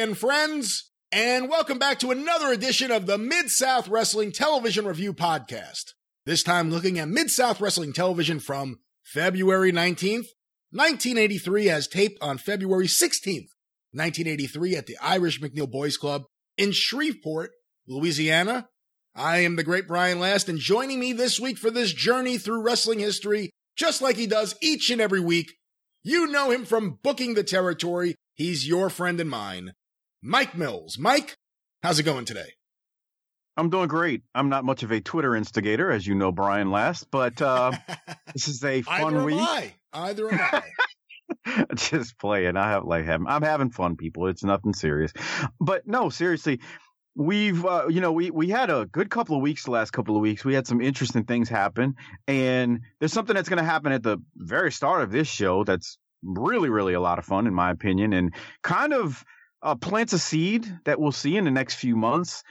Again, friends, and welcome back to another edition of the Mid South Wrestling Television Review Podcast. This time looking at Mid South Wrestling Television from February 19th, 1983, as taped on February 16th, 1983, at the Irish McNeil Boys Club in Shreveport, Louisiana. I am the great Brian Last, and joining me this week for this journey through wrestling history, just like he does each and every week, you know him from booking the territory. He's your friend and mine, Mike Mills. Mike, how's it going today? I'm doing great. I'm not much of a Twitter instigator, as you know, Brian Last, but uh, this is a fun Either week. am I. Either am I. Just playing. I have like having, I'm having fun, people. It's nothing serious, but no, seriously. We've, uh, you know, we we had a good couple of weeks the last couple of weeks. We had some interesting things happen, and there's something that's going to happen at the very start of this show that's really, really a lot of fun, in my opinion, and kind of uh, plants a seed that we'll see in the next few months.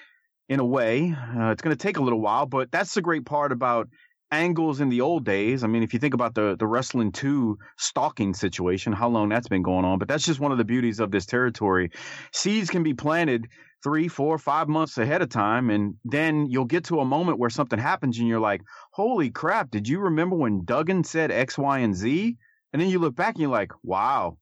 In a way, uh, it's going to take a little while, but that's the great part about angles in the old days. I mean, if you think about the the wrestling two stalking situation, how long that's been going on, but that's just one of the beauties of this territory. Seeds can be planted three, four, five months ahead of time, and then you'll get to a moment where something happens, and you're like, "Holy crap! Did you remember when Duggan said X, Y, and Z?" And then you look back and you're like, "Wow,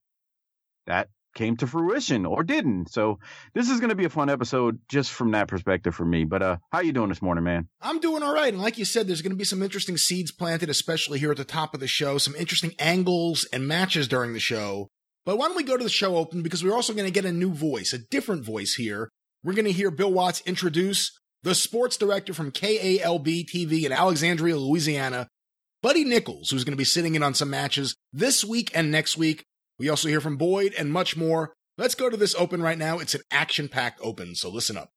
that." Came to fruition or didn't so this is going to be a fun episode just from that perspective for me but uh how you doing this morning man I'm doing all right. And like you said, there's going to be some interesting seeds planted, especially here at the top of the show, some interesting angles and matches during the show. But why don't we go to the show open because we're also going to get a new voice, a different voice here. We're going to hear Bill Watts introduce the sports director from KALB TV in Alexandria, Louisiana, Buddy Nichols, who's going to be sitting in on some matches this week and next week. We also hear from Boyd and much more. Let's go to this open right now. It's an action packed open, so listen up.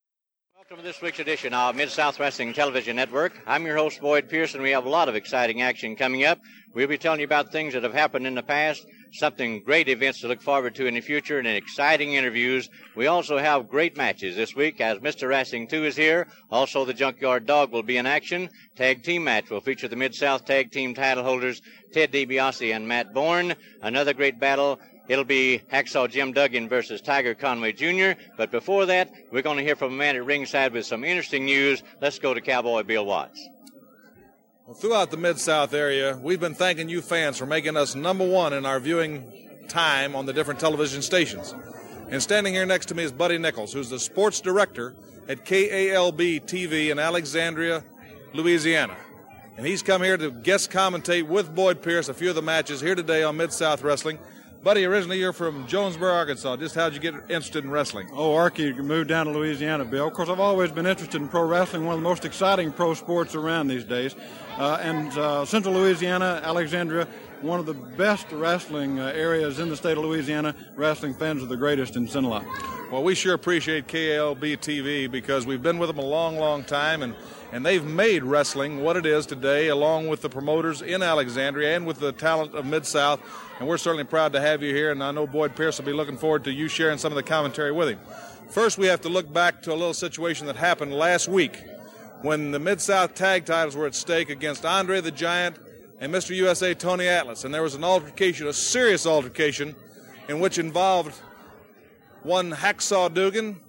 Welcome to this week's edition of Mid South Wrestling Television Network. I'm your host, Boyd Pierce. We have a lot of exciting action coming up. We'll be telling you about things that have happened in the past, something great events to look forward to in the future, and exciting interviews. We also have great matches this week as Mr. Wrestling 2 is here. Also, the Junkyard Dog will be in action. Tag team match will feature the Mid South Tag Team title holders Ted DiBiase and Matt Bourne. Another great battle It'll be Hacksaw Jim Duggan versus Tiger Conway Jr. But before that, we're going to hear from a man at ringside with some interesting news. Let's go to Cowboy Bill Watts. Well, throughout the Mid South area, we've been thanking you fans for making us number one in our viewing time on the different television stations. And standing here next to me is Buddy Nichols, who's the sports director at KALB TV in Alexandria, Louisiana. And he's come here to guest commentate with Boyd Pierce a few of the matches here today on Mid South Wrestling. Buddy, originally you're from Jonesboro, Arkansas. Just how'd you get interested in wrestling? Oh, Arky moved down to Louisiana, Bill. Of course, I've always been interested in pro wrestling, one of the most exciting pro sports around these days. Uh, and uh, Central Louisiana, Alexandria, one of the best wrestling uh, areas in the state of Louisiana. Wrestling fans are the greatest in Cenla. Well, we sure appreciate KALB TV because we've been with them a long, long time, and, and they've made wrestling what it is today, along with the promoters in Alexandria and with the talent of Mid South. And we're certainly proud to have you here, and I know Boyd Pierce will be looking forward to you sharing some of the commentary with him. First, we have to look back to a little situation that happened last week when the Mid South tag titles were at stake against Andre the Giant and Mr. USA Tony Atlas. And there was an altercation, a serious altercation, in which involved one Hacksaw Duggan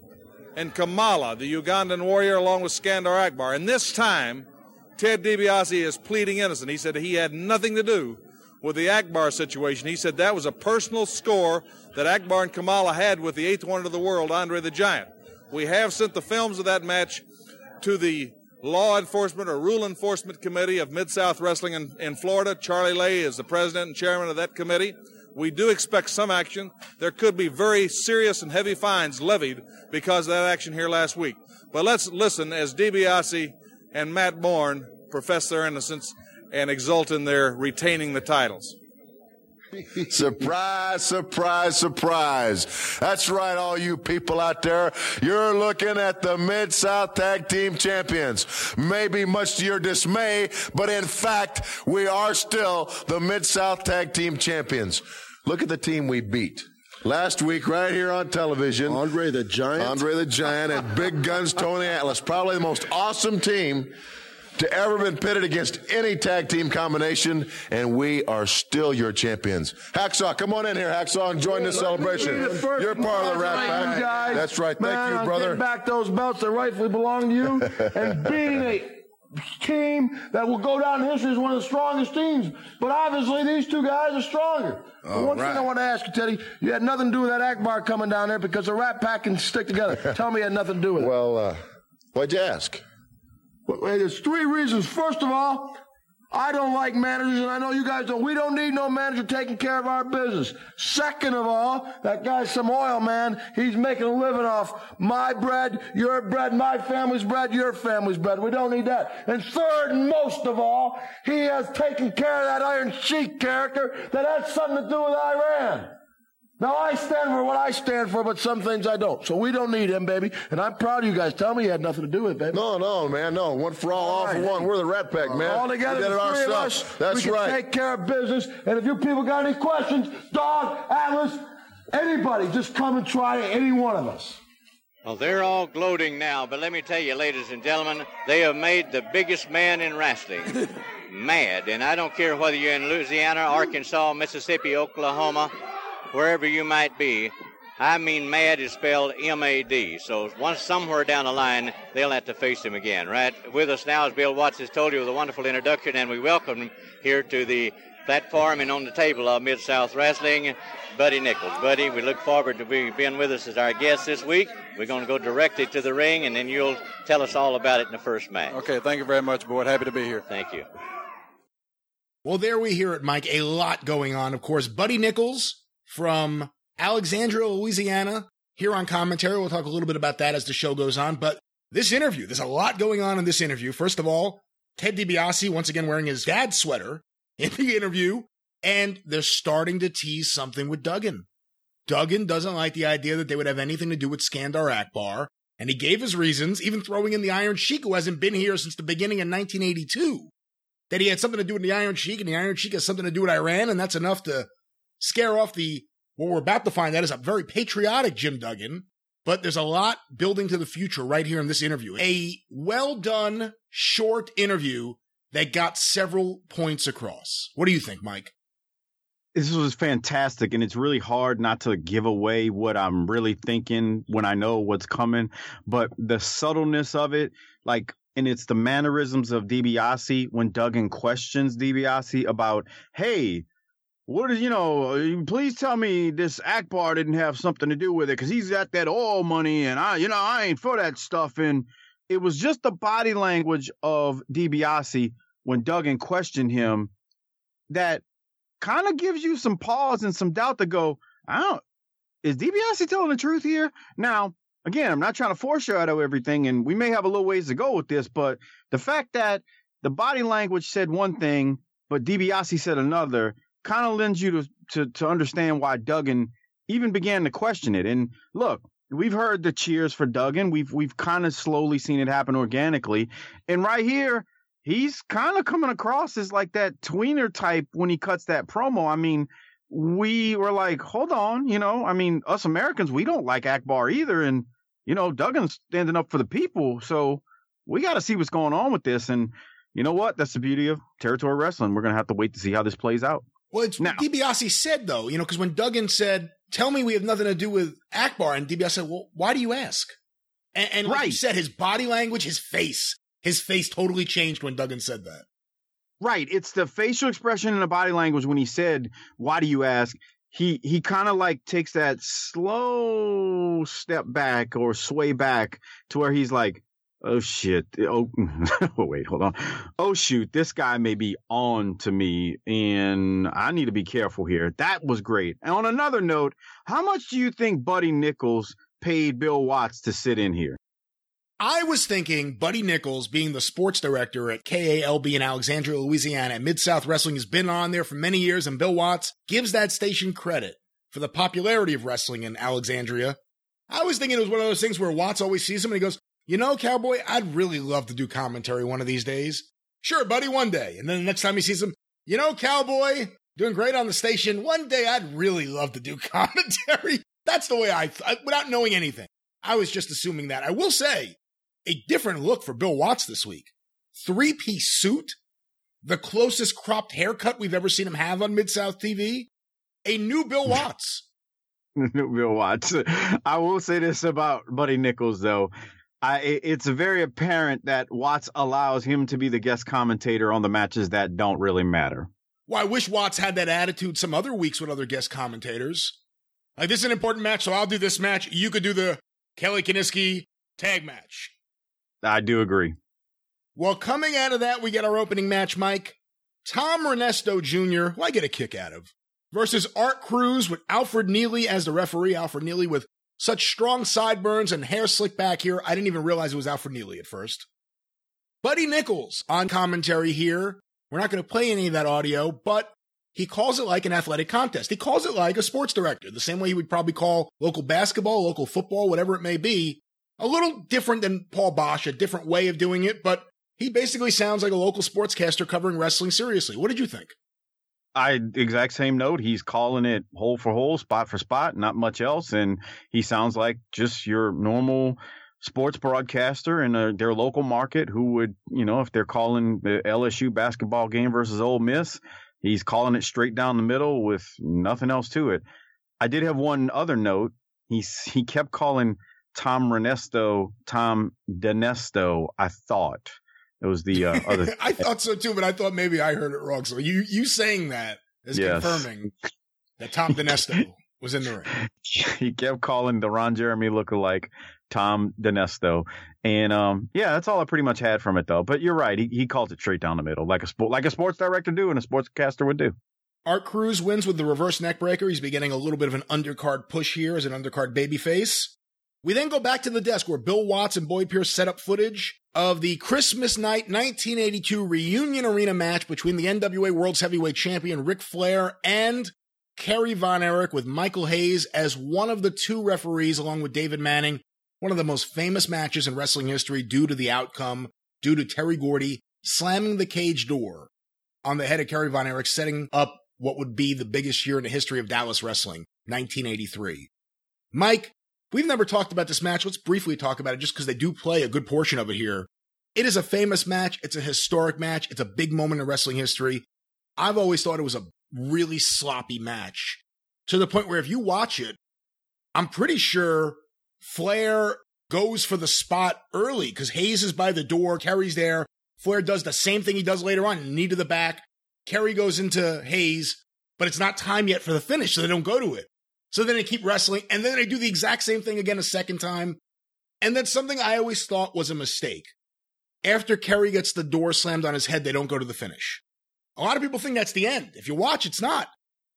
and Kamala, the Ugandan warrior, along with Skandar Akbar. And this time, Ted DiBiase is pleading innocent. He said he had nothing to do with the Akbar situation. He said that was a personal score that Akbar and Kamala had with the eighth wonder of the world, Andre the Giant. We have sent the films of that match to the Law Enforcement or Rule Enforcement Committee of Mid South Wrestling in, in Florida. Charlie Lay is the president and chairman of that committee. We do expect some action. There could be very serious and heavy fines levied because of that action here last week. But let's listen as DiBiase and Matt Bourne profess their innocence and exult in their retaining the titles. surprise, surprise, surprise. That's right, all you people out there. You're looking at the Mid South Tag Team Champions. Maybe much to your dismay, but in fact, we are still the Mid South Tag Team Champions. Look at the team we beat. Last week, right here on television, Andre the Giant. Andre the Giant and Big Guns Tony Atlas. Probably the most awesome team to ever been pitted against any tag team combination, and we are still your champions. Hacksaw, come on in here, Hacksaw, and join the celebration. You're part of the Rat Pack. Guys. That's right. Thank Man, you, I'm brother. back those belts that rightfully belong to you, and being a team that will go down in history as one of the strongest teams. But obviously, these two guys are stronger. All one right. thing I want to ask you, Teddy, you had nothing to do with that Akbar coming down there because the Rat Pack can stick together. Tell me you had nothing to do with it. Well, uh, why'd you ask? There's three reasons. First of all, I don't like managers, and I know you guys don't. We don't need no manager taking care of our business. Second of all, that guy's some oil man. He's making a living off my bread, your bread, my family's bread, your family's bread. We don't need that. And third, and most of all, he has taken care of that Iron Sheik character that had something to do with Iran. Now I stand for what I stand for, but some things I don't. So we don't need him, baby. And I'm proud of you guys. Tell me you had nothing to do with it, baby. No, no, man, no. One for all, all for right. one. We're the Rat Pack, man. All together, we did it three of ourselves. us, That's we can right. take care of business. And if you people got any questions, Dog, Atlas, anybody, just come and try any one of us. Well, they're all gloating now, but let me tell you, ladies and gentlemen, they have made the biggest man in wrestling mad. And I don't care whether you're in Louisiana, Arkansas, Mississippi, Oklahoma, wherever you might be. I mean, mad is spelled M-A-D. So once somewhere down the line, they'll have to face him again, right? With us now, is Bill Watts has told you, with a wonderful introduction, and we welcome him here to the platform and on the table of Mid South Wrestling, Buddy Nichols. Buddy, we look forward to be, being with us as our guest this week. We're going to go directly to the ring, and then you'll tell us all about it in the first match. Okay, thank you very much, Boyd. Happy to be here. Thank you. Well, there we hear it, Mike. A lot going on. Of course, Buddy Nichols from Alexandria, Louisiana, here on commentary. We'll talk a little bit about that as the show goes on. But this interview, there's a lot going on in this interview. First of all, Ted DiBiase once again wearing his dad's sweater in the interview, and they're starting to tease something with Duggan. Duggan doesn't like the idea that they would have anything to do with Skandar Akbar, and he gave his reasons, even throwing in the Iron Sheik, who hasn't been here since the beginning of 1982 that he had something to do with the Iron Sheik, and the Iron Sheik has something to do with Iran, and that's enough to scare off the what we're about to find out is a very patriotic Jim Duggan. But there's a lot building to the future right here in this interview. A well done, short interview that got several points across. What do you think, Mike? this was fantastic and it's really hard not to give away what i'm really thinking when i know what's coming but the subtleness of it like and it's the mannerisms of DiBiase when Duggan questions DiBiase about, hey, what is, you know, uh, please tell me this Akbar didn't have something to do with it because he's got that oil money and I, you know, I ain't for that stuff. And it was just the body language of DiBiase when Duggan questioned him that kind of gives you some pause and some doubt to go, I don't, is DiBiase telling the truth here? Now, again, I'm not trying to foreshadow everything, and we may have a little ways to go with this, but the fact that the body language said one thing, but DiBiase said another, kind of lends you to, to to understand why Duggan even began to question it. And look, we've heard the cheers for Duggan. We've we've kind of slowly seen it happen organically, and right here, he's kind of coming across as like that tweener type when he cuts that promo. I mean we were like, hold on, you know, I mean, us Americans, we don't like Akbar either. And, you know, Duggan's standing up for the people. So we got to see what's going on with this. And you know what? That's the beauty of territory wrestling. We're going to have to wait to see how this plays out. Well, it's Now- what DiBiase said, though, you know, because when Duggan said, tell me we have nothing to do with Akbar, and DiBiase said, well, why do you ask? And, and like you said, his body language, his face, his face totally changed when Duggan said that. Right. It's the facial expression and the body language when he said, "Why do you ask?" He he kind of like takes that slow step back or sway back to where he's like, "Oh shit! Oh, oh wait, hold on. Oh shoot! This guy may be on to me, and I need to be careful here." That was great. And on another note, how much do you think Buddy Nichols paid Bill Watts to sit in here? I was thinking Buddy Nichols, being the sports director at KALB in Alexandria, Louisiana, and Mid South Wrestling has been on there for many years, and Bill Watts gives that station credit for the popularity of wrestling in Alexandria. I was thinking it was one of those things where Watts always sees him and he goes, You know, Cowboy, I'd really love to do commentary one of these days. Sure, buddy, one day. And then the next time he sees him, You know, Cowboy, doing great on the station. One day I'd really love to do commentary. That's the way I, I without knowing anything. I was just assuming that. I will say, a different look for Bill Watts this week. three piece suit, the closest cropped haircut we've ever seen him have on Mid South TV, a new Bill Watts. new Bill Watts. I will say this about Buddy Nichols, though. I, it's very apparent that Watts allows him to be the guest commentator on the matches that don't really matter. Well, I wish Watts had that attitude some other weeks with other guest commentators. Like, this is an important match, so I'll do this match. You could do the Kelly Kiniski tag match. I do agree. Well, coming out of that, we get our opening match, Mike. Tom Renesto Jr., who I get a kick out of, versus Art Crews with Alfred Neely as the referee. Alfred Neely with such strong sideburns and hair slicked back here. I didn't even realize it was Alfred Neely at first. Buddy Nichols on commentary here. We're not going to play any of that audio, but he calls it like an athletic contest. He calls it like a sports director, the same way he would probably call local basketball, local football, whatever it may be. A little different than Paul Boesch, a different way of doing it, but he basically sounds like a local sportscaster covering wrestling seriously. What did you think? I exact same note. He's calling it hole for hole, spot for spot, not much else, and he sounds like just your normal sports broadcaster in a, their local market who would, you know, if they're calling the LSU basketball game versus Ole Miss, He's calling it straight down the middle with nothing else to it. I did have one other note. He he kept calling Tom Renesto Tom Denesto. I thought it was the uh, other. I thought so too, but I thought maybe I heard it wrong. So you you saying that is yes. confirming that Tom Denesto was in the ring. He kept calling the Ron Jeremy lookalike Tom Denesto. And um, yeah, that's all I pretty much had from it though. But you're right, he he calls it straight down the middle, like a sport like a sports director do and a sportscaster would do. Art Crews wins with the reverse neckbreaker. He's beginning a little bit of an undercard push here as an undercard babyface. We then go back to the desk where Bill Watts and Boyd Pierce set up footage of the Christmas night 1982 reunion arena match between the NWA World's Heavyweight Champion Ric Flair and Kerry Von Erich with Michael Hayes as one of the two referees along with David Manning one of the most famous matches in wrestling history due to the outcome, due to Terry Gordy slamming the cage door on the head of Kerry Von Erich, setting up what would be the biggest year in the history of Dallas wrestling, 1983. Mike, we've never talked about this match. Let's briefly talk about it just because they do play a good portion of it here. It is a famous match. It's a historic match. It's a big moment in wrestling history. I've always thought it was a really sloppy match to the point where if you watch it, I'm pretty sure Flair goes for the spot early because Hayes is by the door, Kerry's there. Flair does the same thing he does later on, knee to the back. Kerry goes into Hayes, but it's not time yet for the finish, so they don't go to it. So then I keep wrestling, and then I do the exact same thing again a second time. And then something I always thought was a mistake. After Kerry gets the door slammed on his head, they don't go to the finish. A lot of people think that's the end. If you watch, it's not.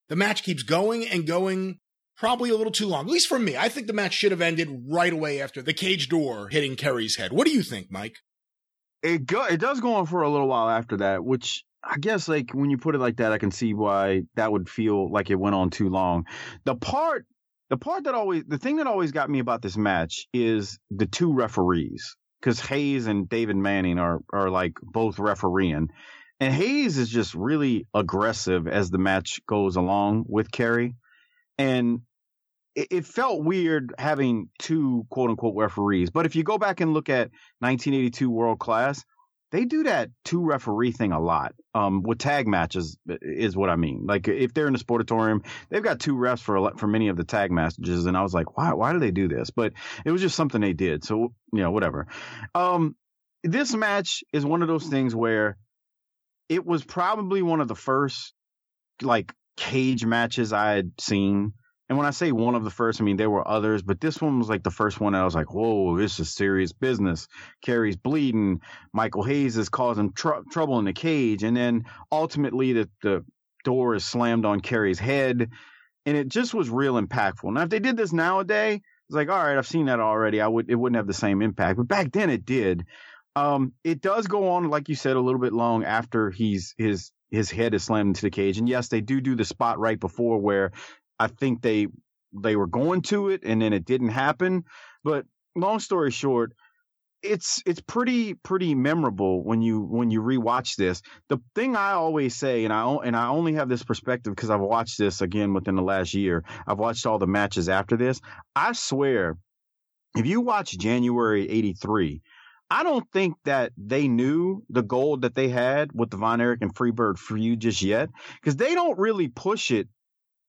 The match keeps going and going probably a little too long, at least for me. I think the match should have ended right away after the cage door hitting Kerry's head. What do you think, Mike? It go it does go on for a little while after that, which I guess like when you put it like that, I can see why that would feel like it went on too long. The part the part that always the thing that always got me about this match is the two referees because Hayes and David Manning are are like both refereeing. And Hayes is just really aggressive as the match goes along with Kerry and it, it felt weird having two quote unquote referees. But if you go back and look at 1982 World Class, they do that two referee thing a lot um, with tag matches is what I mean. Like if they're in the sportatorium, they've got two refs for for many of the tag matches, and I was like, why why do they do this? But it was just something they did. So you know whatever. Um, this match is one of those things where it was probably one of the first like cage matches I had seen. And when I say one of the first, I mean there were others, but this one was like the first one. I was like, "Whoa, this is serious business." Kerry's bleeding. Michael Hayes is causing tr- trouble in the cage, and then ultimately the the door is slammed on Kerry's head, and it just was real impactful. Now, if they did this nowadays, it's like, all right, I've seen that already. I would it wouldn't have the same impact, but back then it did. Um, it does go on, like you said, a little bit long after he's his his head is slammed into the cage. And yes, they do do the spot right before where I think they they were going to it and then it didn't happen. But long story short, it's it's pretty pretty memorable when you when you rewatch this. The thing I always say, and I and I only have this perspective because I've watched this again within the last year. I've watched all the matches after this. I swear, if you watch January '83, I don't think that they knew the goal that they had with the Von Erich and Freebird for you just yet because they don't really push it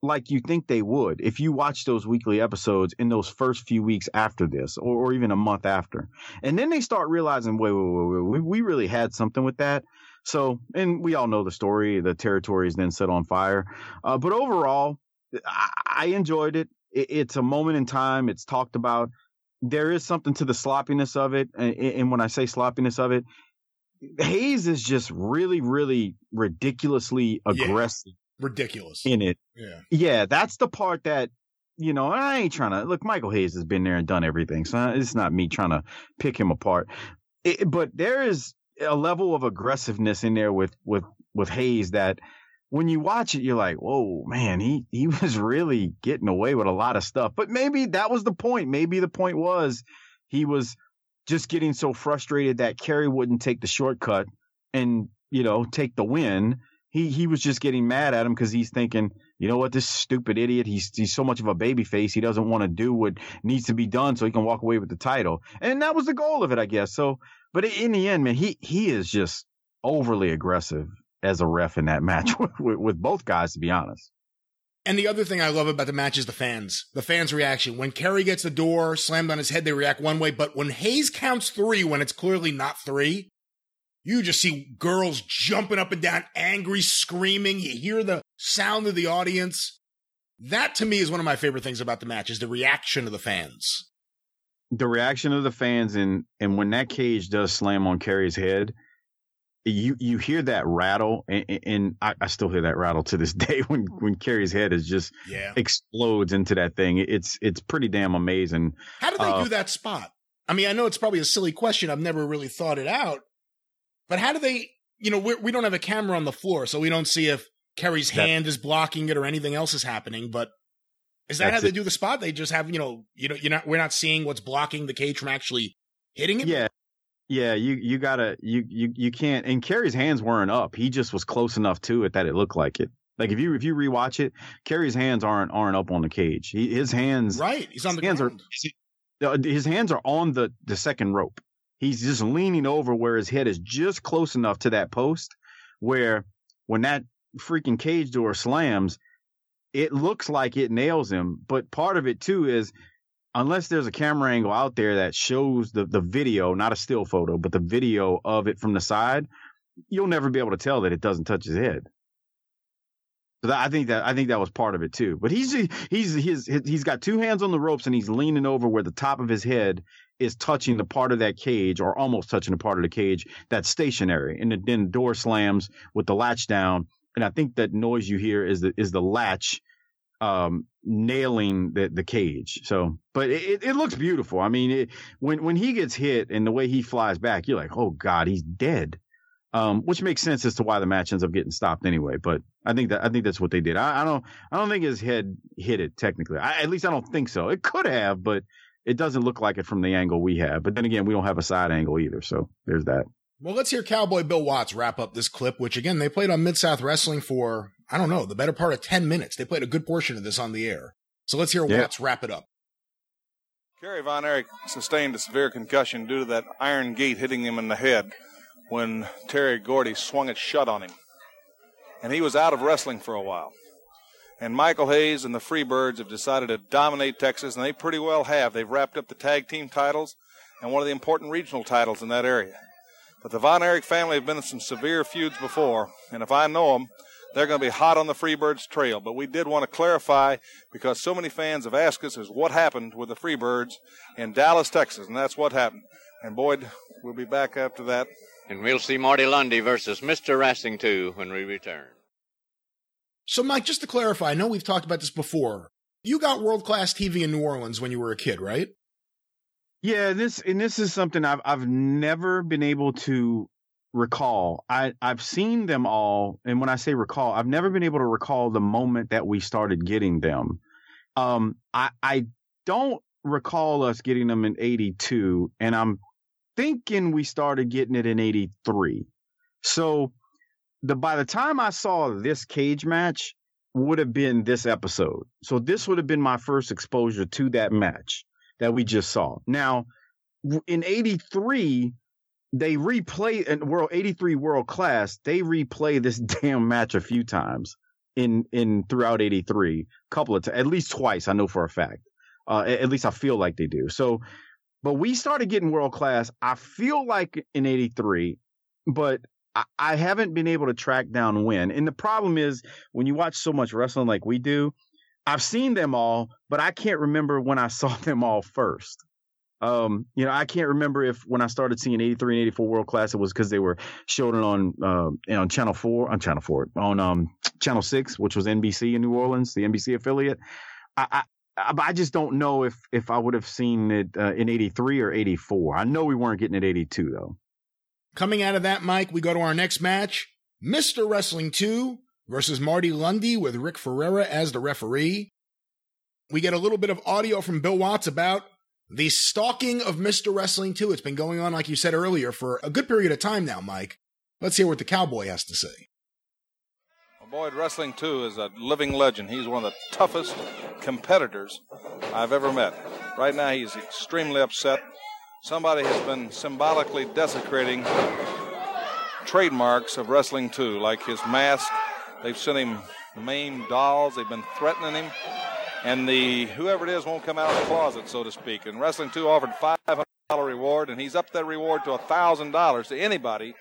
like you think they would if you watch those weekly episodes in those first few weeks after this or, or even a month after. And then they start realizing, wait, wait, wait, wait, we, we really had something with that. So, and we all know the story. The territory is then set on fire. Uh, but overall, I, I enjoyed it. it. It's a moment in time. It's talked about. There is something to the sloppiness of it. And, and when I say sloppiness of it, Hayes is just really, really ridiculously aggressive. Ridiculous in it. Yeah. Yeah, that's the part that you know, I ain't trying to look. Michael Hayes has been there and done everything, so it's not me trying to pick him apart. It, but there is a level of aggressiveness in there with with with Hayes that when you watch it, you're like, whoa, man, he he was really getting away with a lot of stuff. But maybe that was the point. Maybe the point was he was just getting so frustrated that Kerry wouldn't take the shortcut and you know take the win he he was just getting mad at him because he's thinking, you know what, this stupid idiot, he's he's so much of a baby face, he doesn't want to do what needs to be done so he can walk away with the title. And that was the goal of it, I guess. So but in the end, man, he he is just overly aggressive as a ref in that match with, with both guys, to be honest. And the other thing I love about the match is the fans. The fans' reaction. When Kerry gets the door slammed on his head, they react one way. But when Hayes counts three, when it's clearly not three, you just see girls jumping up and down, angry, screaming. You hear the sound of the audience. That to me is one of my favorite things about the match is the reaction of the fans. The reaction of the fans and and when that cage does slam on Kerry's head, you you hear that rattle and, and I, I, still hear that rattle to this day when when Kerry's head is just yeah. explodes into that thing. It's it's pretty damn amazing. How do they uh, do that spot? I mean, I know it's probably a silly question. I've never really thought it out. But how do they, you know, we're, we do not have a camera on the floor, so we don't see if Kerry's hand is blocking it or anything else is happening. But is that how they it. do the spot? They just have, you know, you know, you're not, we're not seeing what's blocking the cage from actually hitting it. Yeah. Yeah, you you gotta you you you can't. And Kerry's hands weren't up. He just was close enough to it that it looked like it. Like if you if you rewatch it, Kerry's hands aren't aren't up on the cage. He, his hands right. He's on the hands ground. are his hands are on the the second rope he's just leaning over where his head is just close enough to that post where when that freaking cage door slams, it looks like it nails him. But part of it too is unless there's a camera angle out there that shows the, the video, not a still photo, but the video of it from the side, you'll never be able to tell that it doesn't touch his head. So that, I think that I think that was part of it too. But he's he's he's he's got two hands on the ropes and he's leaning over where the top of his head is touching the part of that cage or almost touching the part of the cage that's stationary. And then the door slams with the latch down. And I think that noise you hear is the, is the latch, um, nailing the, the cage. So, but it, it looks beautiful. I mean, it, when, when he gets hit and the way he flies back, you're like, oh God, he's dead. Um, which makes sense as to why the match ends up getting stopped anyway. But I think that I think that's what they did. I, I don't I don't think his head hit it technically. I, at least I don't think so. It could have, but it doesn't look like it from the angle we have. But then again, we don't have a side angle either. So there's that. Well, let's hear Cowboy Bill Watts wrap up this clip, which again, they played on Mid South Wrestling for, I don't know, the better part of 10 minutes. They played a good portion of this on the air. So let's hear yeah. Watts wrap it up. Kerry Von Erich sustained a severe concussion due to that iron gate hitting him in the head when Terry Gordy swung it shut on him. And he was out of wrestling for a while. And Michael Hayes and the Freebirds have decided to dominate Texas, and they pretty well have. They've wrapped up the tag team titles and one of the important regional titles in that area. But the Von Erich family have been in some severe feuds before, and if I know them, they're going to be hot on the Freebirds trail. But we did want to clarify because so many fans have asked us is what happened with the Freebirds in Dallas, Texas, and that's what happened. And Boyd, we'll be back after that. And we'll see Marty Lunde versus Mr. Wrestling 2 when we return. So, Mike, just to clarify, I know we've talked about this before. You got world class TV in New Orleans when you were a kid, right? Yeah, this and this is something I've I've never been able to recall. I I've seen them all, and when I say recall, I've never been able to recall the moment that we started getting them. Um, I I don't recall us getting them in '82, and I'm thinking we started getting it in '83. So the by the time I saw this cage match would have been this episode. So this would have been my first exposure to that match that we just saw. Now, in 83, they replay in World 83 World Class. They replay this damn match a few times in in throughout 83, couple of times, at least twice. I know for a fact. Uh, at least I feel like they do. So, but we started getting World Class. I feel like in 83, but I, haven't been able to track down when. And the problem is when you watch so much wrestling like we do, I've seen them all, but I can't remember when I saw them all first. Um, you know, I can't remember if when I started seeing 83 and 84 World Class, it was because they were showing it on uh, on Channel 4, on Channel 4, on um, Channel 6, which was NBC in New Orleans, the NBC affiliate. I, I, I just don't know if if I would have seen it uh, in 83 or 84. I know we weren't getting it 82 though. Coming out of that, Mike, we go to our next match Mr. Wrestling 2 versus Marty Lunde with Rick Ferreira as the referee. We get a little bit of audio from Bill Watts about the stalking of Mr. Wrestling 2. It's been going on, like you said earlier, for a good period of time now, Mike. Let's hear what the Cowboy has to say. Boyd Wrestling 2 is a living legend. He's one of the toughest competitors I've ever met. Right now, he's extremely upset. Somebody has been symbolically desecrating trademarks of Wrestling 2, like his mask. They've sent him maimed dolls. They've been threatening him and the whoever it is won't come out of the closet, so to speak. And Wrestling 2 offered $500 reward, and he's up that reward to $1,000 to anybody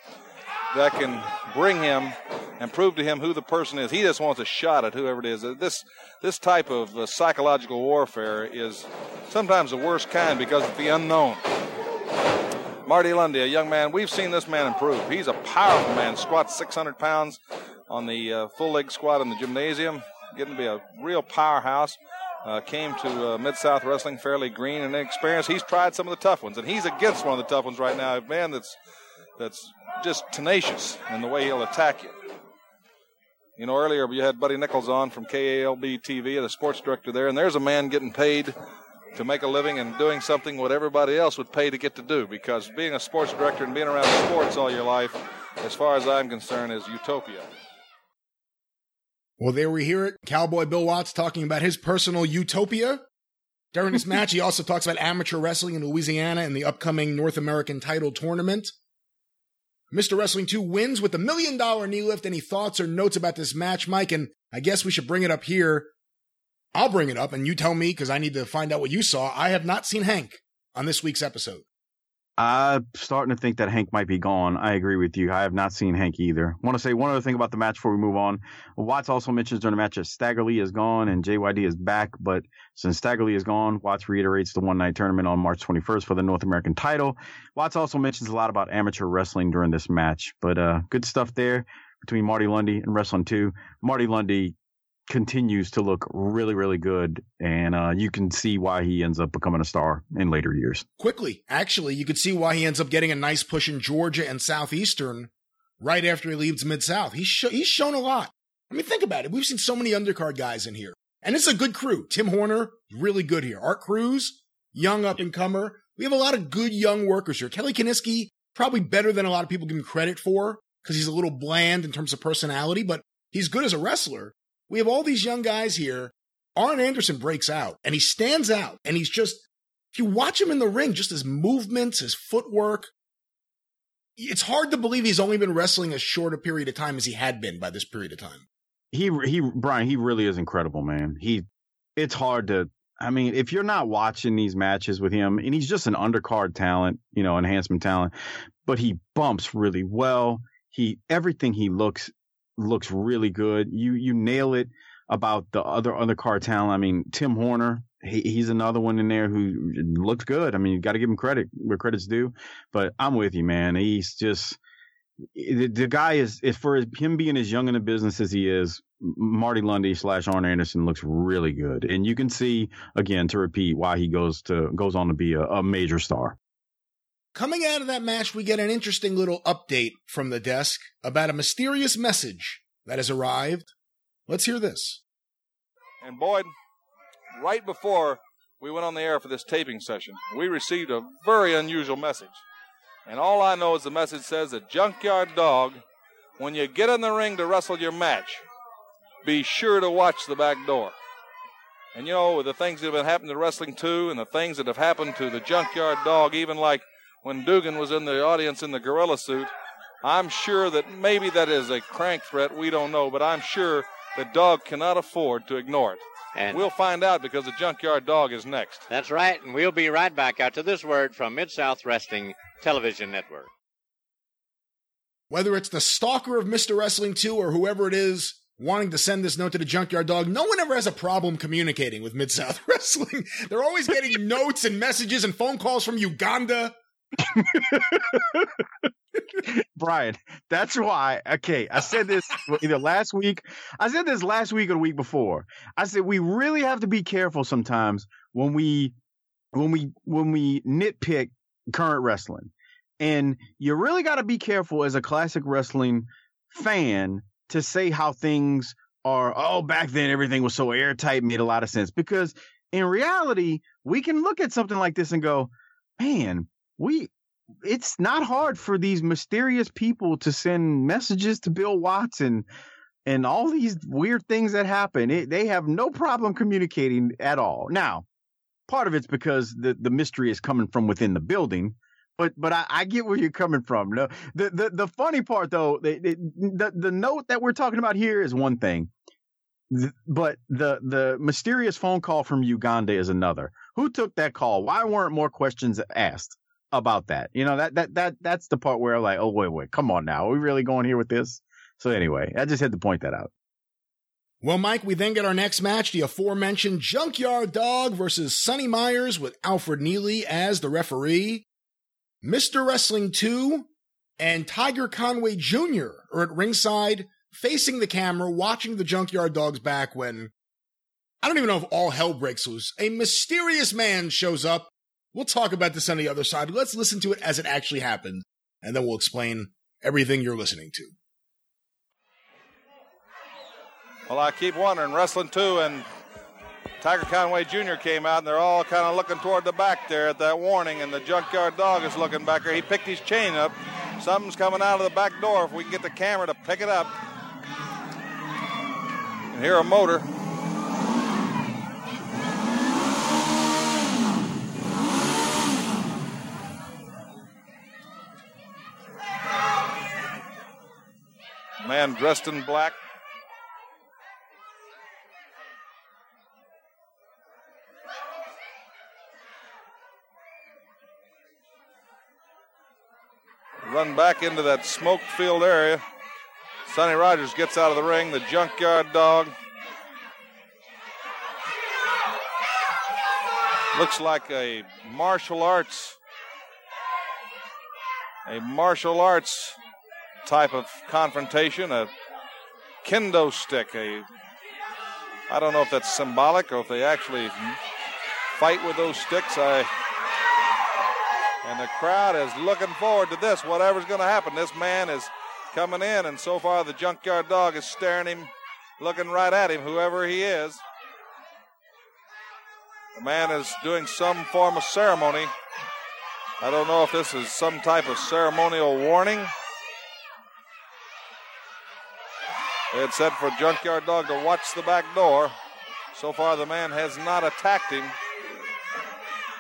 that can bring him and prove to him who the person is. He just wants a shot at whoever it is. This this type of uh, psychological warfare is sometimes the worst kind because of the unknown. Marty Lunde, a young man, we've seen this man improve. He's a powerful man, squats 600 pounds on the uh, full leg squat in the gymnasium, getting to be a real powerhouse. Uh, came to uh, Mid South Wrestling fairly green and inexperienced. He's tried some of the tough ones, and he's against one of the tough ones right now. A man that's that's just tenacious in the way he'll attack you. You know, earlier you had Buddy Nichols on from KALB TV, the sports director there, and there's a man getting paid to make a living and doing something what everybody else would pay to get to do. Because being a sports director and being around sports all your life, as far as I'm concerned, is utopia. Well, there we hear it. Cowboy Bill Watts talking about his personal utopia. During this match, he also talks about amateur wrestling in Louisiana and the upcoming North American title tournament. Mr. Wrestling 2 wins with the million dollar knee lift. Any thoughts or notes about this match, Mike? And I guess we should bring it up here. I'll bring it up and you tell me because I need to find out what you saw. I have not seen Hank on this week's episode. I'm starting to think that Hank might be gone. I agree with you. I have not seen Hank either. I want to say one other thing about the match before we move on. Watts also mentions during the match that Stagger Lee is gone and JYD is back, but since Stagger Lee is gone, Watts reiterates the one night tournament on March 21st for the North American title. Watts also mentions a lot about amateur wrestling during this match, but uh, good stuff there between Marty Lunde and Wrestling 2. Marty Lunde continues to look really, really good. And uh, you can see why he ends up becoming a star in later years. Quickly, actually, you could see why he ends up getting a nice push in Georgia and Southeastern right after he leaves Mid South. He's, sh- he's shown a lot. I mean, think about it. We've seen so many undercard guys in here. And it's a good crew. Tim Horner, really good here. Art Crews, young up and comer. We have a lot of good young workers here. Kelly Kiniski, probably better than a lot of people give him credit for because he's a little bland in terms of personality, but he's good as a wrestler. We have all these young guys here. Arn Anderson breaks out and he stands out and he's just, if you watch him in the ring, just his movements, his footwork, it's hard to believe he's only been wrestling as short a period of time as he had been by this period of time. He, he, Brian, he really is incredible, man. He, it's hard to, I mean, if you're not watching these matches with him, and he's just an undercard talent, you know, enhancement talent, but he bumps really well. He, everything he looks looks really good. You you nail it about the other undercard talent. I mean, Tim Horner, he, he's another one in there who looks good. I mean, you got to give him credit where credit's due. But I'm with you, man. He's just the, the guy is, is for him being as young in the business as he is. Marty Lunde slash Arn Anderson looks really good, and you can see again to repeat why he goes to goes on to be a, a major star. Coming out of that match, we get an interesting little update from the desk about a mysterious message that has arrived. Let's hear this. And Boyd, right before we went on the air for this taping session, we received a very unusual message. And all I know is the message says that Junkyard Dog, when you get in the ring to wrestle your match, be sure to watch the back door. And you know, with the things that have been happening to wrestling too, and the things that have happened to the Junkyard Dog, even like when Duggan was in the audience in the gorilla suit. I'm sure that maybe that is a crank threat. We don't know, but I'm sure the dog cannot afford to ignore it. And we'll find out because the Junkyard Dog is next. That's right, and we'll be right back after this word from Mid South Wrestling Television Network. Whether it's the stalker of Mr. Wrestling 2 or whoever it is wanting to send this note to the Junkyard Dog, no one ever has a problem communicating with Mid South Wrestling. They're always getting notes and messages and phone calls from Uganda. Brian, that's why. Okay, I said this either last week. I said this last week or the week before. I said we really have to be careful sometimes when we when we when we nitpick current wrestling, and you really got to be careful as a classic wrestling fan to say how things are. Oh, back then everything was so airtight, made a lot of sense because in reality we can look at something like this and go, man, we it's not hard for these mysterious people to send messages to Bill Watson and all these weird things that happen. It, they have no problem communicating at all. Now, part of it's because the the mystery is coming from within the building. But but I, I get where you're coming from. No, the the the funny part though, the, the the note that we're talking about here is one thing, but the the mysterious phone call from Uganda is another. Who took that call? Why weren't more questions asked? About that. You know, that that that that's the part where I'm like, oh wait, wait, come on now. Are we really going here with this? So anyway, I just had to point that out. Well, Mike, we then get our next match, the aforementioned Junkyard Dog versus Sonny Myers with Alfred Neely as the referee. Mr. Wrestling 2 and Tiger Conway Jr. are at ringside, facing the camera, watching the Junkyard Dog's back when I don't even know if all hell breaks loose. A mysterious man shows up We'll talk about this on the other side. Let's listen to it as it actually happened, and then we'll explain everything you're listening to. Well, I keep wondering, wrestling two and Tiger Conway Jr. came out, and they're all kind of looking toward the back there at that warning, and the junkyard dog is looking back there. He picked his chain up. Something's coming out of the back door. If we can get the camera to pick it up. And hear a motor. Man dressed in black. Run back into that smoke filled area. Sonny Rogers gets out of the ring. The junkyard dog. Looks like a martial arts. A martial arts type of confrontation, a kendo stick, a I don't know if that's symbolic or if they actually fight with those sticks. I and the crowd is looking forward to this. Whatever's going to happen, this man is coming in, and so far the junkyard dog is staring him, looking right at him, whoever he is. The man is doing some form of ceremony. I don't know if this is some type of ceremonial warning Had said for Junkyard Dog to watch the back door. So far, the man has not attacked him.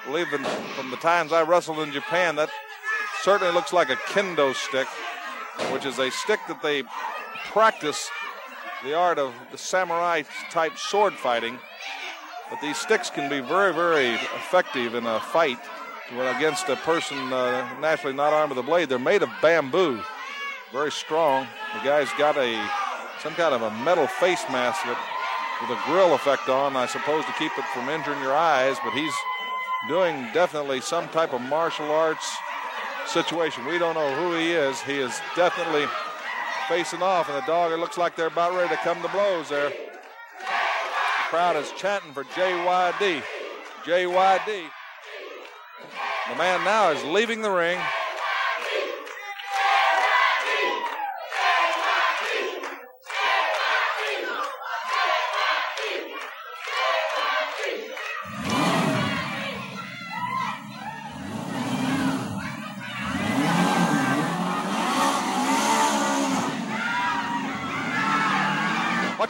Believe from the times I wrestled in Japan, that certainly looks like a kendo stick, which is a stick that they practice the art of the samurai type sword fighting. But these sticks can be very, very effective in a fight against a person uh, naturally not armed with a blade. They're made of bamboo, very strong. The guy's got a some kind of a metal face mask with a grill effect on, I suppose, to keep it from injuring your eyes. But he's doing definitely some type of martial arts situation. We don't know who he is. He is definitely facing off, and the dog, it looks like they're about ready to come to blows there. The crowd is chanting for JYD. JYD. The man now is leaving the ring.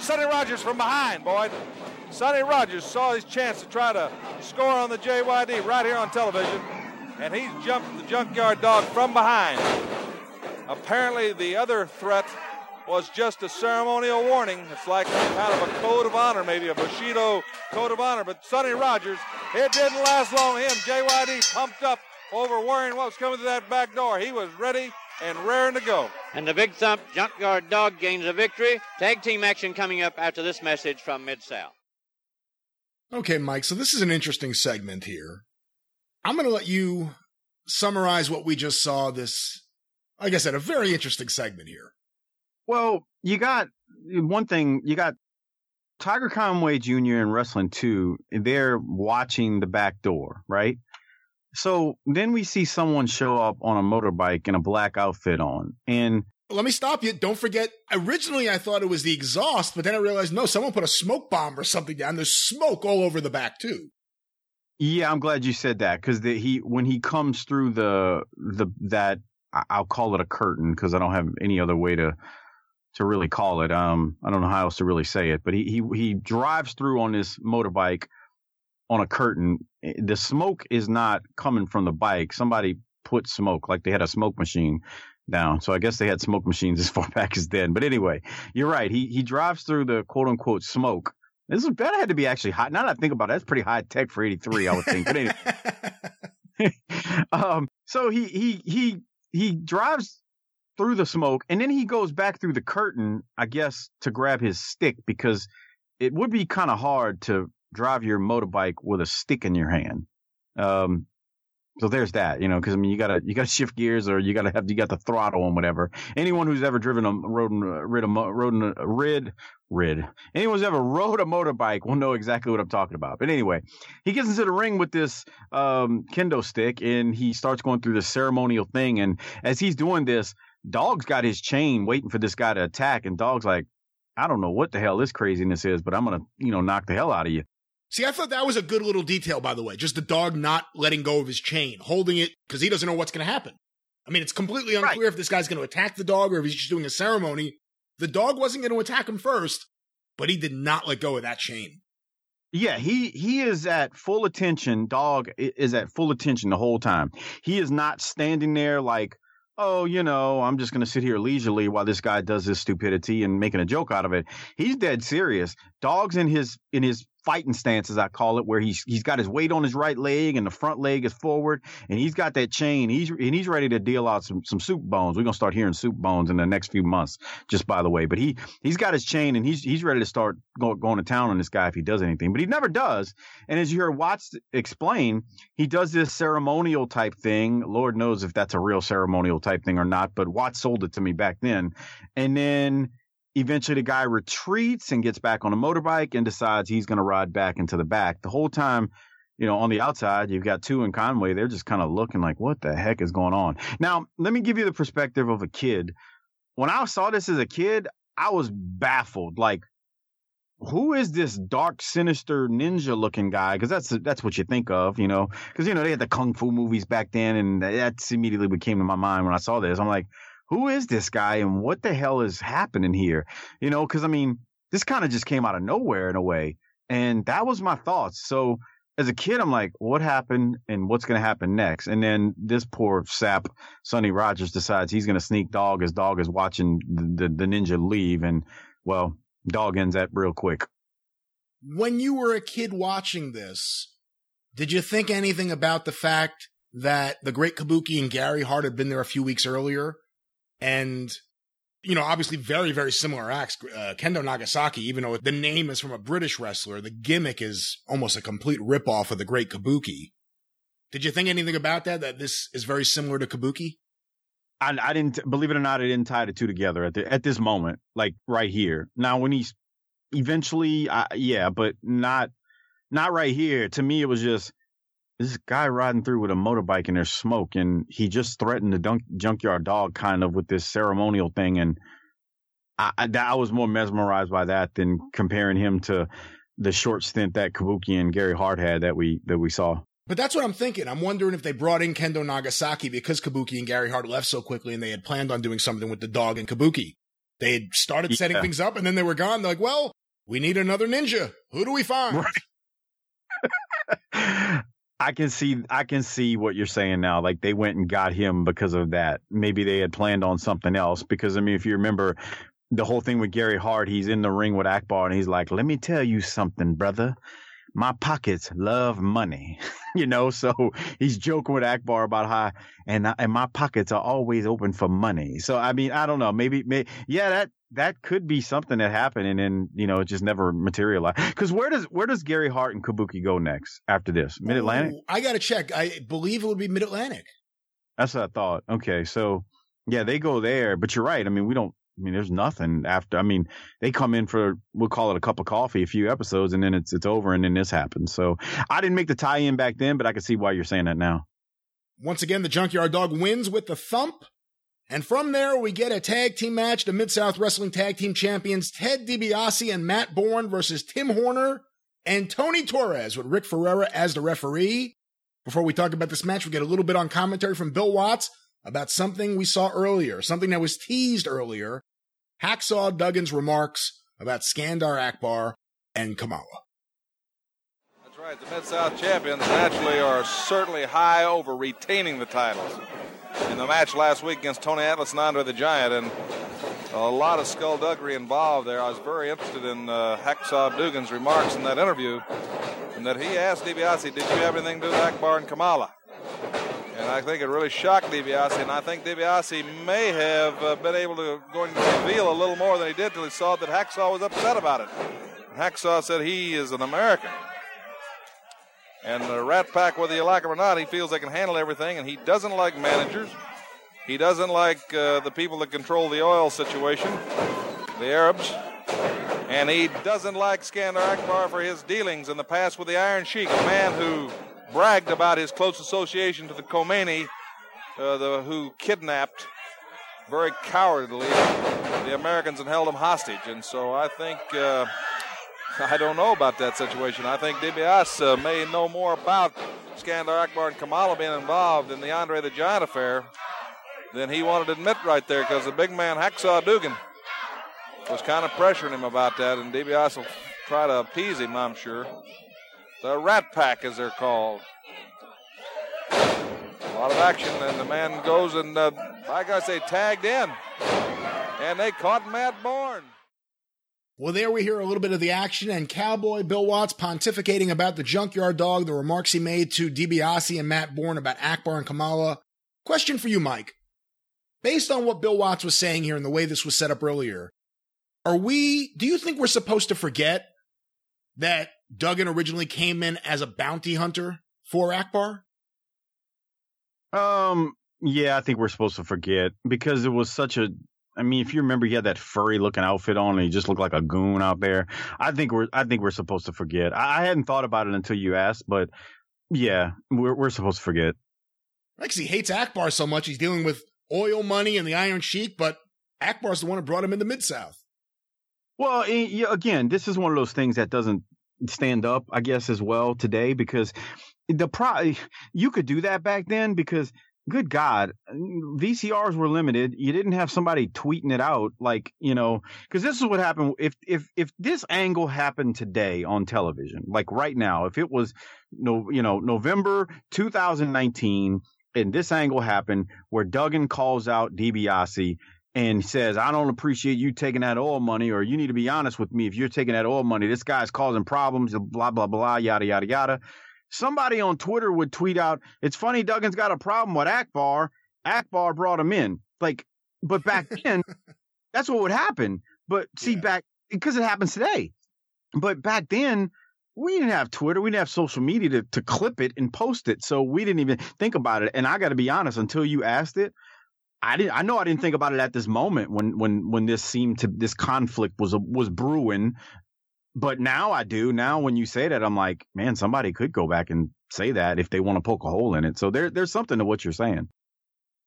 Sonny Rogers from behind, Boyd. Sonny Rogers saw his chance to try to score on the JYD right here on television. and he's jumped the junkyard dog from behind. Apparently, the other threat was just a ceremonial warning. It's like kind of a code of honor, maybe a Bushido code of honor. But Sonny Rogers, it didn't last long. Him, JYD, pumped up over worrying what was coming to that back door. He was ready and raring to go. And the big thump junkyard dog gains a victory. Tag team action coming up after this message from Mid South. Okay, Mike, so this is an interesting segment here. I'm going to let you summarize what we just saw this, like I said, a very interesting segment here. Well, you got one thing, you got Tiger Conway Jr. and Wrestling 2, they're watching the back door, right? So then we see someone show up on a motorbike in a black outfit on. And let me stop you. Don't forget, originally I thought it was the exhaust, but then I realized no, someone put a smoke bomb or something down. There's smoke all over the back too. Yeah, I'm glad you said that because he when he comes through the the that I'll call it a curtain because I don't have any other way to to really call it. Um, I don't know how else to really say it, but he he he drives through on this motorbike on a curtain. The smoke is not coming from the bike. Somebody put smoke, like they had a smoke machine down. So I guess they had smoke machines as far back as then. But anyway, you're right. He he drives through the quote unquote smoke. This is, that had to be actually hot. Now that I think about it, that's pretty high tech for '83, I would think. But anyway, um, so he he he he drives through the smoke and then he goes back through the curtain, I guess, to grab his stick because it would be kind of hard to drive your motorbike with a stick in your hand. Um, so there's that, you know, because I mean, you gotta you gotta shift gears or you gotta have you got the throttle and whatever. Anyone who's ever driven a rode rid a rode rid rid anyone who's ever rode a motorbike will know exactly what I'm talking about. But anyway, he gets into the ring with this um, kendo stick and he starts going through this ceremonial thing. And as he's doing this, Dog's got his chain waiting for this guy to attack, and Dog's like, I don't know what the hell this craziness is, but I'm gonna you know knock the hell out of you. See, I thought that was a good little detail, by the way. Just the dog not letting go of his chain, holding it because he doesn't know what's going to happen. I mean, it's completely unclear right. if this guy's going to attack the dog or if he's just doing a ceremony. The dog wasn't going to attack him first, but he did not let go of that chain. Yeah, he he is at full attention. Dog is at full attention the whole time. He is not standing there like, oh, you know, I'm just going to sit here leisurely while this guy does his stupidity and making a joke out of it. He's dead serious. Dog's in his in his fighting stance, as I call it, where he's he's got his weight on his right leg and the front leg is forward, and he's got that chain. He's and he's ready to deal out some some soup bones. We're gonna start hearing soup bones in the next few months, just by the way. But he he's got his chain and he's he's ready to start go, going to town on this guy if he does anything. But he never does. And as you hear Watts explain, he does this ceremonial type thing. Lord knows if that's a real ceremonial type thing or not. But Watts sold it to me back then, and then Eventually, the guy retreats and gets back on a motorbike and decides he's going to ride back into the back. The whole time, you know, on the outside, you've got two in Conway. They're just kind of looking like, what the heck is going on? Now, let me give you the perspective of a kid. When I saw this as a kid, I was baffled. Like, who is this dark, sinister ninja looking guy? Because that's that's what you think of, you know. Because you know they had the kung fu movies back then, and that's immediately what came to my mind when I saw this. I'm like, who is this guy and what the hell is happening here? You know, because I mean, this kind of just came out of nowhere in a way. And that was my thoughts. So as a kid, I'm like, what happened and what's going to happen next? And then this poor sap, Sonny Rogers, decides he's going to sneak dog as dog is watching the, the, the ninja leave. And well, dog ends that real quick. When you were a kid watching this, did you think anything about the fact that the great Kabuki and Gary Hart had been there a few weeks earlier? And you know, obviously very, very similar acts. Uh, Kendo Nagasaki, even though the name is from a British wrestler, the gimmick is almost a complete ripoff of the great Kabuki. Did you think anything about that? That this is very similar to Kabuki? I, I didn't believe it or not. I didn't tie the two together at the, at this moment, like right here. Now, when he's eventually, I, yeah, but not not right here. To me, it was just this guy riding through with a motorbike and there's smoke and he just threatened the dunk, junkyard dog kind of with this ceremonial thing and I, I, I, was more mesmerized by that than comparing him to the short stint that Kabuki and Gary Hart had that we that we saw. But that's what I'm thinking. I'm wondering if they brought in Kendo Nagasaki because Kabuki and Gary Hart left so quickly and they had planned on doing something with the dog and Kabuki. They had started setting yeah. things up and then they were gone. They're like, well, we need another ninja. Who do we find? Right. I can see I can see what you're saying now. Like they went and got him because of that. Maybe they had planned on something else. Because I mean, if you remember the whole thing with Gary Hart, he's in the ring with Akbar and he's like, "Let me tell you something, brother. My pockets love money." you know, so he's joking with Akbar about how and and my pockets are always open for money. So I mean, I don't know. Maybe, maybe yeah, that that could be something that happened and then you know it just never materialized. Because where does where does Gary Hart and Kabuki go next after this? Mid Atlantic. Oh, I got to check. I believe it would be Mid Atlantic. That's what I thought. Okay, so yeah, they go there, but you're right. I mean, we don't. I mean, there's nothing after. I mean, they come in for we'll call it a cup of coffee, a few episodes, and then it's it's over, and then this happens. So I didn't make the tie-in back then, but I can see why you're saying that now. Once again, the Junkyard Dog wins with the thump. And from there, we get a tag team match. The Mid South Wrestling Tag Team Champions Ted DiBiase and Matt Bourne versus Tim Horner and Tony Torres with Rick Ferreira as the referee. Before we talk about this match, we get a little bit on commentary from Bill Watts about something we saw earlier, something that was teased earlier. Hacksaw Duggan's remarks about Skandar Akbar and Kamala. That's right. The Mid South champions naturally are certainly high over retaining the titles. In the match last week against Tony Atlas and Andre the Giant, and a lot of skullduggery involved there. I was very interested in uh, Hacksaw Duggan's remarks in that interview, and that he asked DiBiase, "Did you have anything to do with Akbar and Kamala?" And I think it really shocked DiBiase, and I think DiBiase may have uh, been able to going to reveal a little more than he did till he saw that Hacksaw was upset about it. Hacksaw said he is an American. And the Rat Pack, whether you like him or not, he feels they can handle everything, and he doesn't like managers. He doesn't like uh, the people that control the oil situation, the Arabs. And he doesn't like Skandar Akbar for his dealings in the past with the Iron Sheik, a man who bragged about his close association to the Khomeini, uh, the, who kidnapped very cowardly the Americans and held them hostage. And so I think uh, I don't know about that situation. I think DiBiase uh, may know more about Skandar Akbar and Kamala being involved in the Andre the Giant affair than he wanted to admit right there because the big man Hacksaw Dugan, was kind of pressuring him about that, and DiBiase will try to appease him, I'm sure. The Rat Pack, as they're called. A lot of action, and the man goes and, uh, I gotta say, tagged in. And they caught Matt Bourne. Well, there we hear a little bit of the action and Cowboy Bill Watts pontificating about the junkyard dog, the remarks he made to DiBiase and Matt Bourne about Akbar and Kamala. Question for you, Mike. Based on what Bill Watts was saying here and the way this was set up earlier, are we, do you think we're supposed to forget that Duggan originally came in as a bounty hunter for Akbar? Um, yeah, I think we're supposed to forget because it was such a. I mean, if you remember, he had that furry looking outfit on, and he just looked like a goon out there. I think we're. I think we're supposed to forget. I, I hadn't thought about it until you asked, but yeah, we're we're supposed to forget. Because he hates Akbar so much, he's dealing with oil money and the Iron Sheik, but Akbar's the one who brought him into Mid South. Well, again, this is one of those things that doesn't stand up, I guess, as well today because the pro you could do that back then because good God, VCRs were limited. You didn't have somebody tweeting it out like, you know, because this is what happened. If, if, if this angle happened today on television, like right now, if it was no, you know, November 2019 and this angle happened where Duggan calls out DiBiase and says, I don't appreciate you taking that oil money, or you need to be honest with me. If you're taking that oil money, this guy's causing problems, blah, blah, blah, yada, yada, yada. Somebody on Twitter would tweet out, It's funny Duggan's got a problem with Akbar. Akbar brought him in. Like, but back then, that's what would happen. But see, yeah. back because it happens today. But back then, we didn't have Twitter. We didn't have social media to, to clip it and post it. So we didn't even think about it. And I got to be honest, until you asked it, I didn't. I know I didn't think about it at this moment when when when this seemed to this conflict was was brewing. But now I do. Now when you say that, I'm like, man, somebody could go back and say that if they want to poke a hole in it. So there there's something to what you're saying.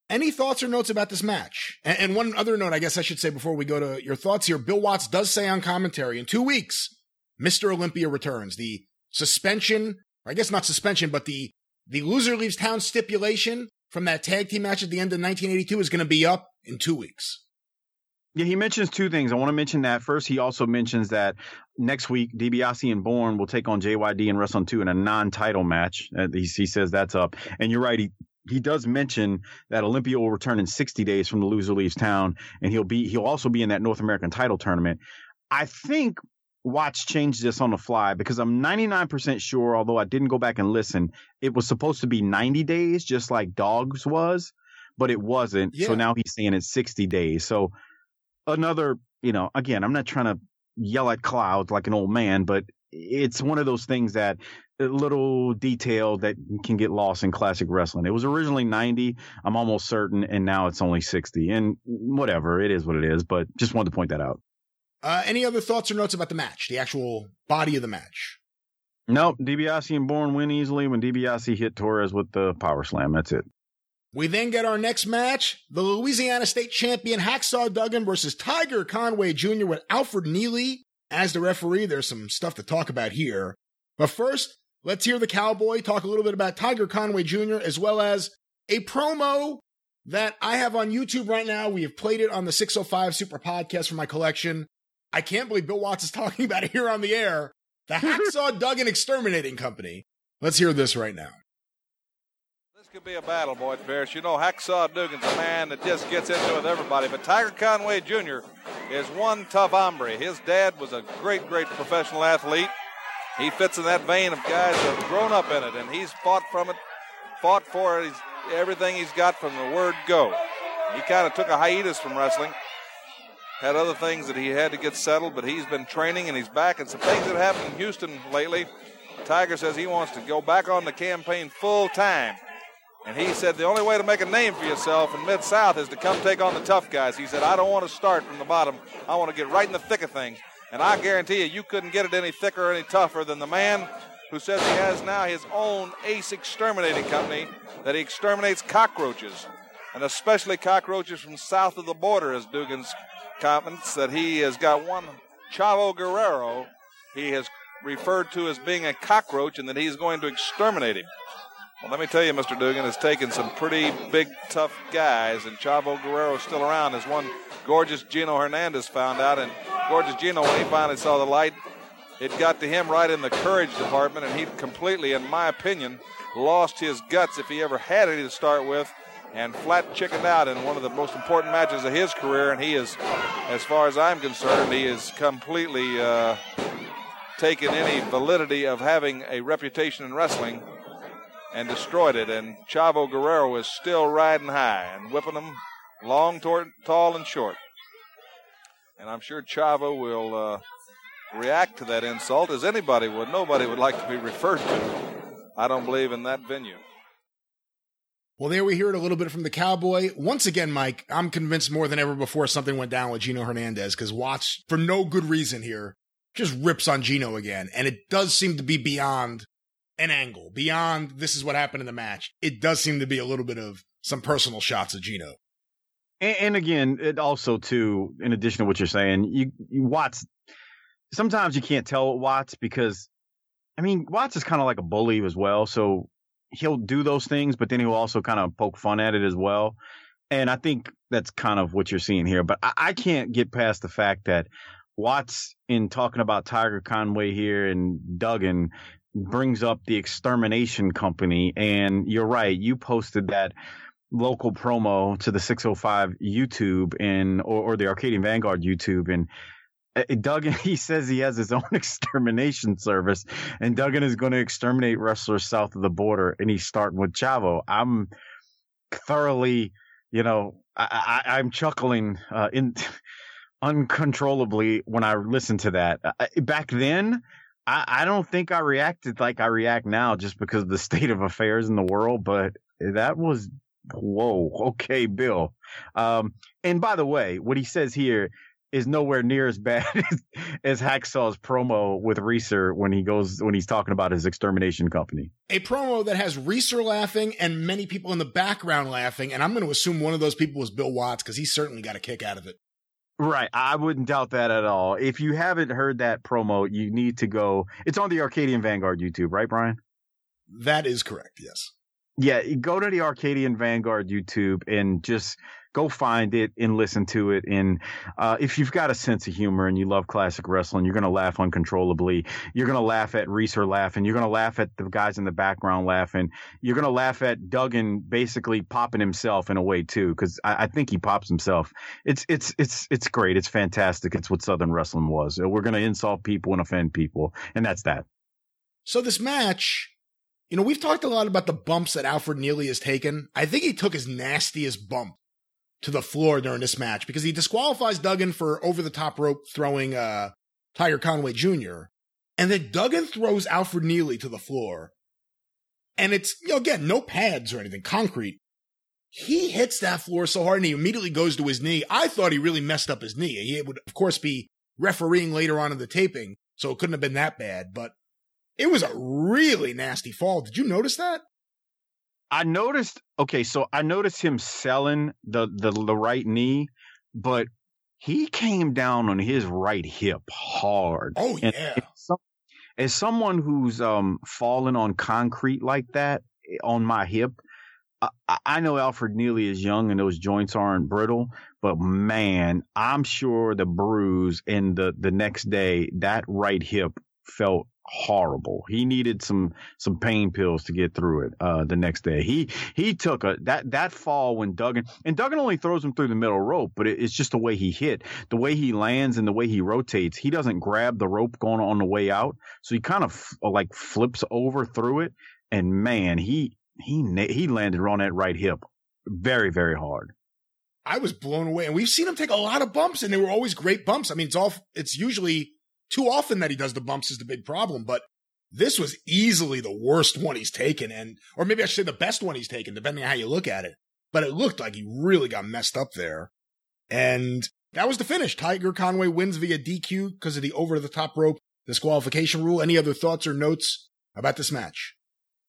Any thoughts or notes about this match? And, and one other note, I guess I should say before we go to your thoughts here. Bill Watts does say on commentary in two weeks, Mr. Olympia returns. The suspension, I guess not suspension, but the the loser leaves town stipulation from that tag team match at the end of 1982 is going to be up in two weeks. Yeah, he mentions two things. I want to mention that first. He also mentions that next week DiBiase and Bourne will take on JYD and Wrestle 2 in a non-title match. Uh, he, he says that's up. And you're right. He he does mention that Olympia will return in 60 days from the loser leaves town, and he'll be he'll also be in that North American title tournament. I think Watts changed this on the fly because I'm 99% sure, although I didn't go back and listen, it was supposed to be 90 days, just like Dogs was, but it wasn't. Yeah. So now he's saying it's 60 days. So another, you know, again, I'm not trying to yell at clouds like an old man, but it's one of those things that little detail that can get lost in classic wrestling. It was originally 90, I'm almost certain, and now it's only 60. And whatever, it is what it is, but just wanted to point that out. Uh, any other thoughts or notes about the match, the actual body of the match? Nope. DiBiase and Bourne win easily when DiBiase hit Torres with the power slam. That's it. We then get our next match the Louisiana State champion Hacksaw Duggan versus Tiger Conway Jr. with Alfred Neely as the referee. There's some stuff to talk about here. But first, let's hear the cowboy talk a little bit about Tiger Conway Jr. as well as a promo that I have on YouTube right now. We have played it on the 605 Super Podcast for my collection. I can't believe Bill Watts is talking about it here on the air. The Hacksaw Duggan Exterminating Company. Let's hear this right now. This could be a battle, Boyd Pierce. You know, Hacksaw Duggan's a man that just gets into it with everybody. But Tiger Conway Jr. is one tough hombre. His dad was a great, great professional athlete. He fits in that vein of guys that have grown up in it, and he's fought from it, fought for it. He's, everything he's got from the word go. He kind of took a hiatus from wrestling had other things that he had to get settled, but he's been training and he's back. And some things that happened in Houston lately. Tiger says he wants to go back on the campaign full time. And he said the only way to make a name for yourself in Mid South is to come take on the tough guys. He said, I don't want to start from the bottom. I want to get right in the thick of things. And I guarantee you, you couldn't get it any thicker or any tougher than the man who says he has now his own ace exterminating company that he exterminates cockroaches, and especially cockroaches from south of the border, as Dugan's comments that he has got one Chavo Guerrero he has referred to as being a cockroach and that he's going to exterminate him. Well, let me tell you, Mr. Dugan has taken some pretty big, tough guys, and Chavo Guerrero is still around, as one gorgeous Gino Hernandez found out. And gorgeous Gino, when he finally saw the light, it got to him right in the courage department, and he completely, in my opinion, lost his guts if he ever had any to start with and flat chickened out in one of the most important matches of his career. And he is, as far as I'm concerned, he is completely uh, taken any validity of having a reputation in wrestling and destroyed it. And Chavo Guerrero is still riding high and whipping them long, tall, and short. And I'm sure Chavo will uh, react to that insult as anybody would. Nobody would like to be referred to. I don't believe in that venue. Well, there we hear it a little bit from the Cowboy. Once again, Mike, I'm convinced more than ever before something went down with Gino Hernandez because Watts, for no good reason here, just rips on Gino again. And it does seem to be beyond an angle, beyond this is what happened in the match. It does seem to be a little bit of some personal shots of Gino. And, and again, it also too, in addition to what you're saying, you, you Watts. Sometimes you can't tell Watts because, I mean, Watts is kind of like a bully as well. So he'll do those things, but then he'll also kind of poke fun at it as well. And I think that's kind of what you're seeing here. But I, I can't get past the fact that Watts, in talking about Tiger Conway here and Duggan, brings up the extermination company. And you're right, you posted that local promo to the 605 YouTube and or, or the Arcadian Vanguard YouTube and uh, Duggan, he says he has his own extermination service, and Duggan is going to exterminate wrestlers south of the border, and he's starting with Chavo. I'm thoroughly, you know, I, am chuckling uh, in uncontrollably when I listen to that. Uh, back then, I, I don't think I reacted like I react now, just because of the state of affairs in the world. But that was whoa, okay, Bill. Um, and by the way, what he says here is nowhere near as bad as, as Hacksaw's promo with Reeser when he goes when he's talking about his extermination company. A promo that has Reeser laughing and many people in the background laughing, and I'm going to assume one of those people was Bill Watts because he certainly got a kick out of it. Right, I wouldn't doubt that at all. If you haven't heard that promo, you need to go. It's on the Arcadian Vanguard YouTube, right, Brian? That is correct. Yes. Yeah, go to the Arcadian Vanguard YouTube and just go find it and listen to it. And uh, if you've got a sense of humor and you love classic wrestling, you're going to laugh uncontrollably. You're going to laugh at Reeser laughing. You're going to laugh at the guys in the background laughing. You're going to laugh at Duggan basically popping himself in a way too, because I, I, think he pops himself. It's it's it's it's great. It's fantastic. It's what Southern wrestling was. We're going to insult people and offend people, and that's that. So this match you know, we've talked a lot about the bumps that Alfred Neely has taken. I think he took his nastiest bump to the floor during this match because he disqualifies Duggan for over the top rope throwing uh, Tiger Conway Jr. And then Duggan throws Alfred Neely to the floor. And it's, you know, again, no pads or anything, concrete. He hits that floor so hard and he immediately goes to his knee. I thought he really messed up his knee. He would, of course, be refereeing later on in the taping, so it couldn't have been that bad. But it was a really nasty fall. Did you notice that? I noticed. Okay, so I noticed him selling the the, the right knee, but he came down on his right hip hard. Oh yeah. As, some, as someone who's um fallen on concrete like that eh, on my hip, I, I know Alfred Neely is young and those joints aren't brittle, but man, I'm sure the bruise and the the next day that right hip felt horrible. He needed some some pain pills to get through it uh, the next day. He he took a that that fall when Duggan and Duggan only throws him through the middle rope, but it, it's just the way he hit, the way he lands, and the way he rotates. He doesn't grab the rope going on the way out, so he kind of f- like flips over through it. And man, he he he landed on that right hip very very hard. I was blown away, and we've seen him take a lot of bumps, and they were always great bumps. I mean, it's all it's usually too often that he does the bumps is the big problem, but this was easily the worst one he's taken, and or maybe I should say the best one he's taken, depending on how you look at it. But it looked like he really got messed up there. And that was the finish. Tiger Conway wins via DQ because of the over the top rope disqualification rule. Any other thoughts or notes about this match?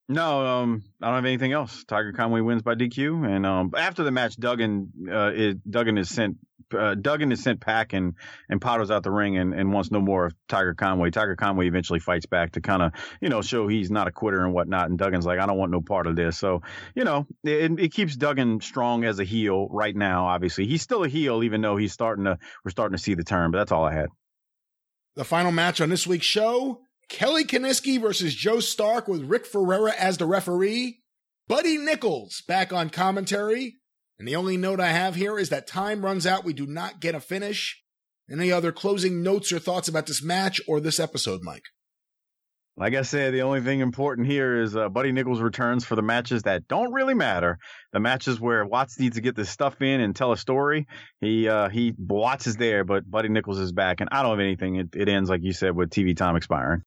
No, um, I don't have anything else. Tiger Conway wins by DQ, and um, after the match, Duggan, uh, is, Duggan is sent, uh, Duggan is sent packing, and Potter's out the ring and, and wants no more of Tiger Conway. Tiger Conway eventually fights back to kind of, you know, show he's not a quitter and whatnot. And Duggan's like, I don't want no part of this. So, you know, it, it keeps Duggan strong as a heel right now. Obviously, he's still a heel, even though he's starting to, we're starting to see the turn. But that's all I had. The final match on this week's show Kelly Kiniski versus Joe Stark with Rick Ferreira as the referee. Buddy Nichols back on commentary. And the only note I have here is that time runs out. We do not get a finish. Any other closing notes or thoughts about this match or this episode, Mike? Like I said, the only thing important here is uh, Buddy Nichols returns for the matches that don't really matter. The matches where Watts needs to get this stuff in and tell a story. He uh, he Watts is there, but Buddy Nichols is back, and I don't have anything. It, it ends like you said with TV time expiring.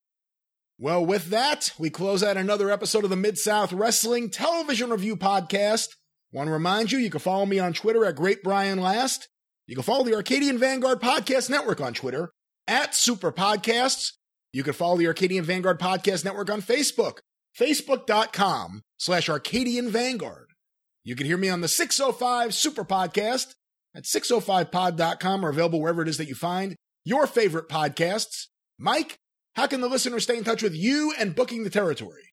Well, with that, we close out another episode of the Mid South Wrestling Television Review Podcast. Want to remind you, you can follow me on Twitter at Great Brian Last. You can follow the Arcadian Vanguard Podcast Network on Twitter at Super Podcasts. You can follow the Arcadian Vanguard Podcast Network on Facebook, facebook.com slash Arcadian Vanguard. You can hear me on the 605 Super Podcast at 605pod.com or available wherever it is that you find your favorite podcasts. Mike, how can the listener stay in touch with you and booking the territory?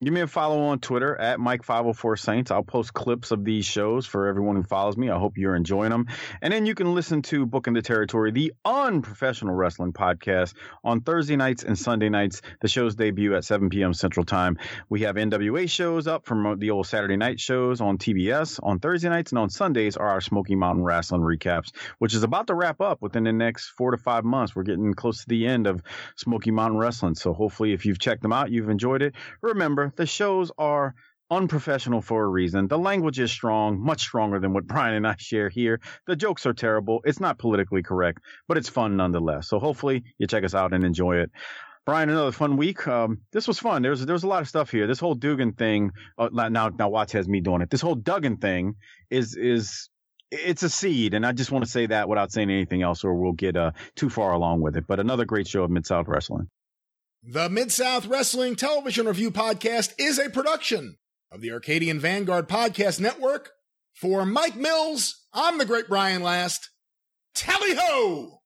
Give me a follow on Twitter at Mike504Saints. I'll post clips of these shows for everyone who follows me. I hope you're enjoying them. And then you can listen to Book Booking the Territory, the unprofessional wrestling podcast, on Thursday nights and Sunday nights. The shows debut at 7 p.m. Central Time. We have NWA shows up from uh, the old Saturday night shows on TBS. On Thursday nights and on Sundays are our Smoky Mountain Wrestling recaps, which is about to wrap up within the next four to five months. We're getting close to the end of Smoky Mountain Wrestling. So hopefully, if you've checked them out, you've enjoyed it. Remember, the shows are unprofessional for a reason. The language is strong, much stronger than what Brian and I share here. The jokes are terrible. It's not politically correct, but it's fun nonetheless. So hopefully you check us out and enjoy it. Brian, another fun week. Um, this was fun. There's there's a lot of stuff here. This whole Dugan thing. Uh, now now Watts has me doing it. This whole Duggan thing is is it's a seed, and I just want to say that without saying anything else, or we'll get uh, too far along with it. But another great show of Mid South Wrestling. The Mid South Wrestling Television Review Podcast is a production of the Arcadian Vanguard Podcast Network. For Mike Mills, I'm the great Brian Last. Tally ho!